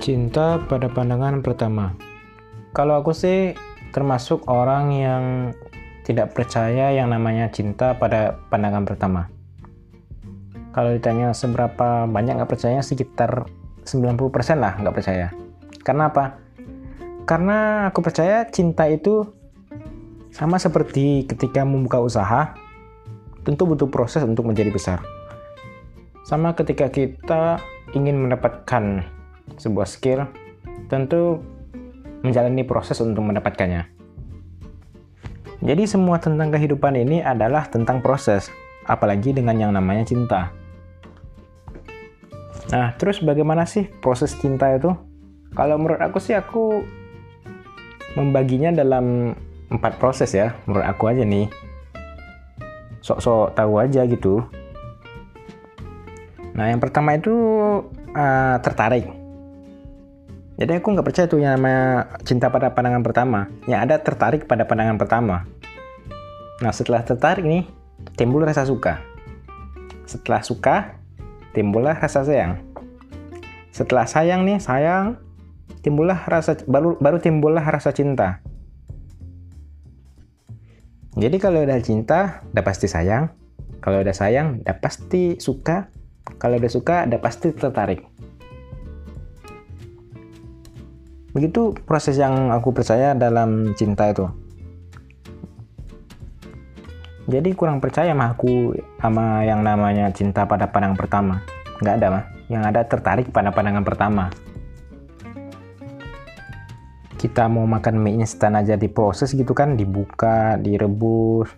Cinta pada pandangan pertama. Kalau aku sih termasuk orang yang tidak percaya yang namanya cinta pada pandangan pertama. Kalau ditanya seberapa banyak nggak percaya, sekitar 90% lah nggak percaya. Karena apa? Karena aku percaya cinta itu sama seperti ketika membuka usaha, tentu butuh proses untuk menjadi besar. Sama ketika kita ingin mendapatkan sebuah skill, tentu menjalani proses untuk mendapatkannya. Jadi semua tentang kehidupan ini adalah tentang proses, apalagi dengan yang namanya cinta. Nah, terus bagaimana sih proses cinta itu? Kalau menurut aku sih aku membaginya dalam empat proses ya, menurut aku aja nih. Sok-sok tahu aja gitu. Nah, yang pertama itu uh, tertarik. Jadi aku nggak percaya tuh yang namanya cinta pada pandangan pertama. Yang ada tertarik pada pandangan pertama. Nah setelah tertarik nih, timbul rasa suka. Setelah suka, timbullah rasa sayang. Setelah sayang nih, sayang, timbullah rasa baru baru timbullah rasa cinta. Jadi kalau udah cinta, udah pasti sayang. Kalau udah sayang, udah pasti suka. Kalau udah suka, udah pasti tertarik. Begitu proses yang aku percaya dalam cinta itu. Jadi kurang percaya mah aku sama yang namanya cinta pada pandangan pertama. Nggak ada mah. Yang ada tertarik pada pandangan pertama. Kita mau makan mie instan aja diproses gitu kan, dibuka, direbus,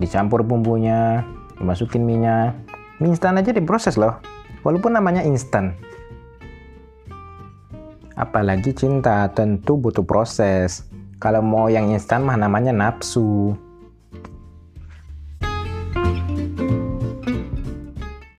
dicampur bumbunya, dimasukin minyak. Mie instan aja diproses loh. Walaupun namanya instan, Apalagi cinta tentu butuh proses. Kalau mau yang instan mah namanya nafsu.